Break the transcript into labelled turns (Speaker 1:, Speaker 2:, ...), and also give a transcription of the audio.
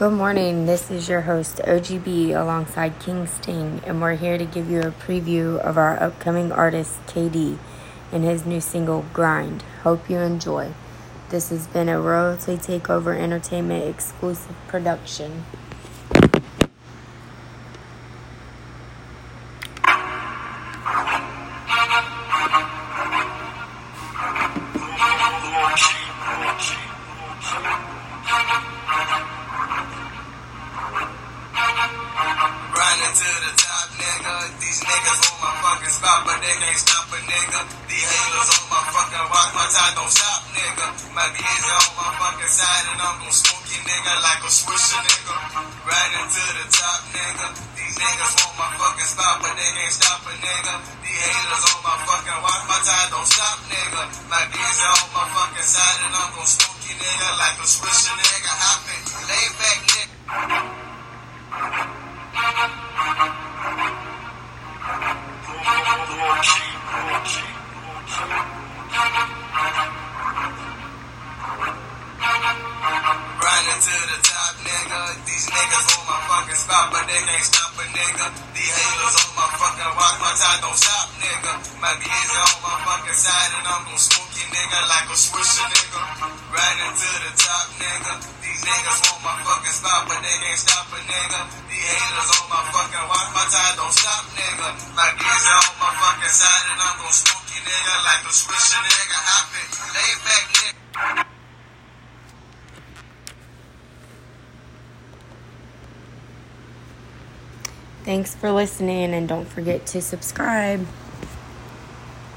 Speaker 1: Good morning. This is your host, OGB, alongside King Sting, and we're here to give you a preview of our upcoming artist, KD, and his new single, Grind. Hope you enjoy. This has been a Royalty Takeover Entertainment exclusive production.
Speaker 2: Can't stop a nigga. These haters on my fucking rock, my time don't stop, nigga. My glizzy on my fucking side, and I'm gon' smoke you, nigga, like a swisher, nigga. Grinding to the top, nigga. These niggas want my fucking spot, but they can't stop a nigga. These haters on my fucking rock, my time don't stop, nigga. My glizzy on my fucking side, and I'm gon' smoke you, nigga, like a swisher, nigga. Hopping, but they stop a nigga. These haters on my fucking rock, my time don't stop, nigga. My glizzy on my fucking side, and I'm gon' smoke you, nigga, like a swisher, nigga. Grinding to the top, nigga. These niggas want my fucking spot, but they can't stop a nigga. These haters on my fucking rock, my time don't stop, nigga. My glizzy on my fucking side, and I'm gon' smoke you, nigga, like a swisher, nigga. Hopping, lay back, nigga.
Speaker 1: Thanks for listening, and don't forget to subscribe.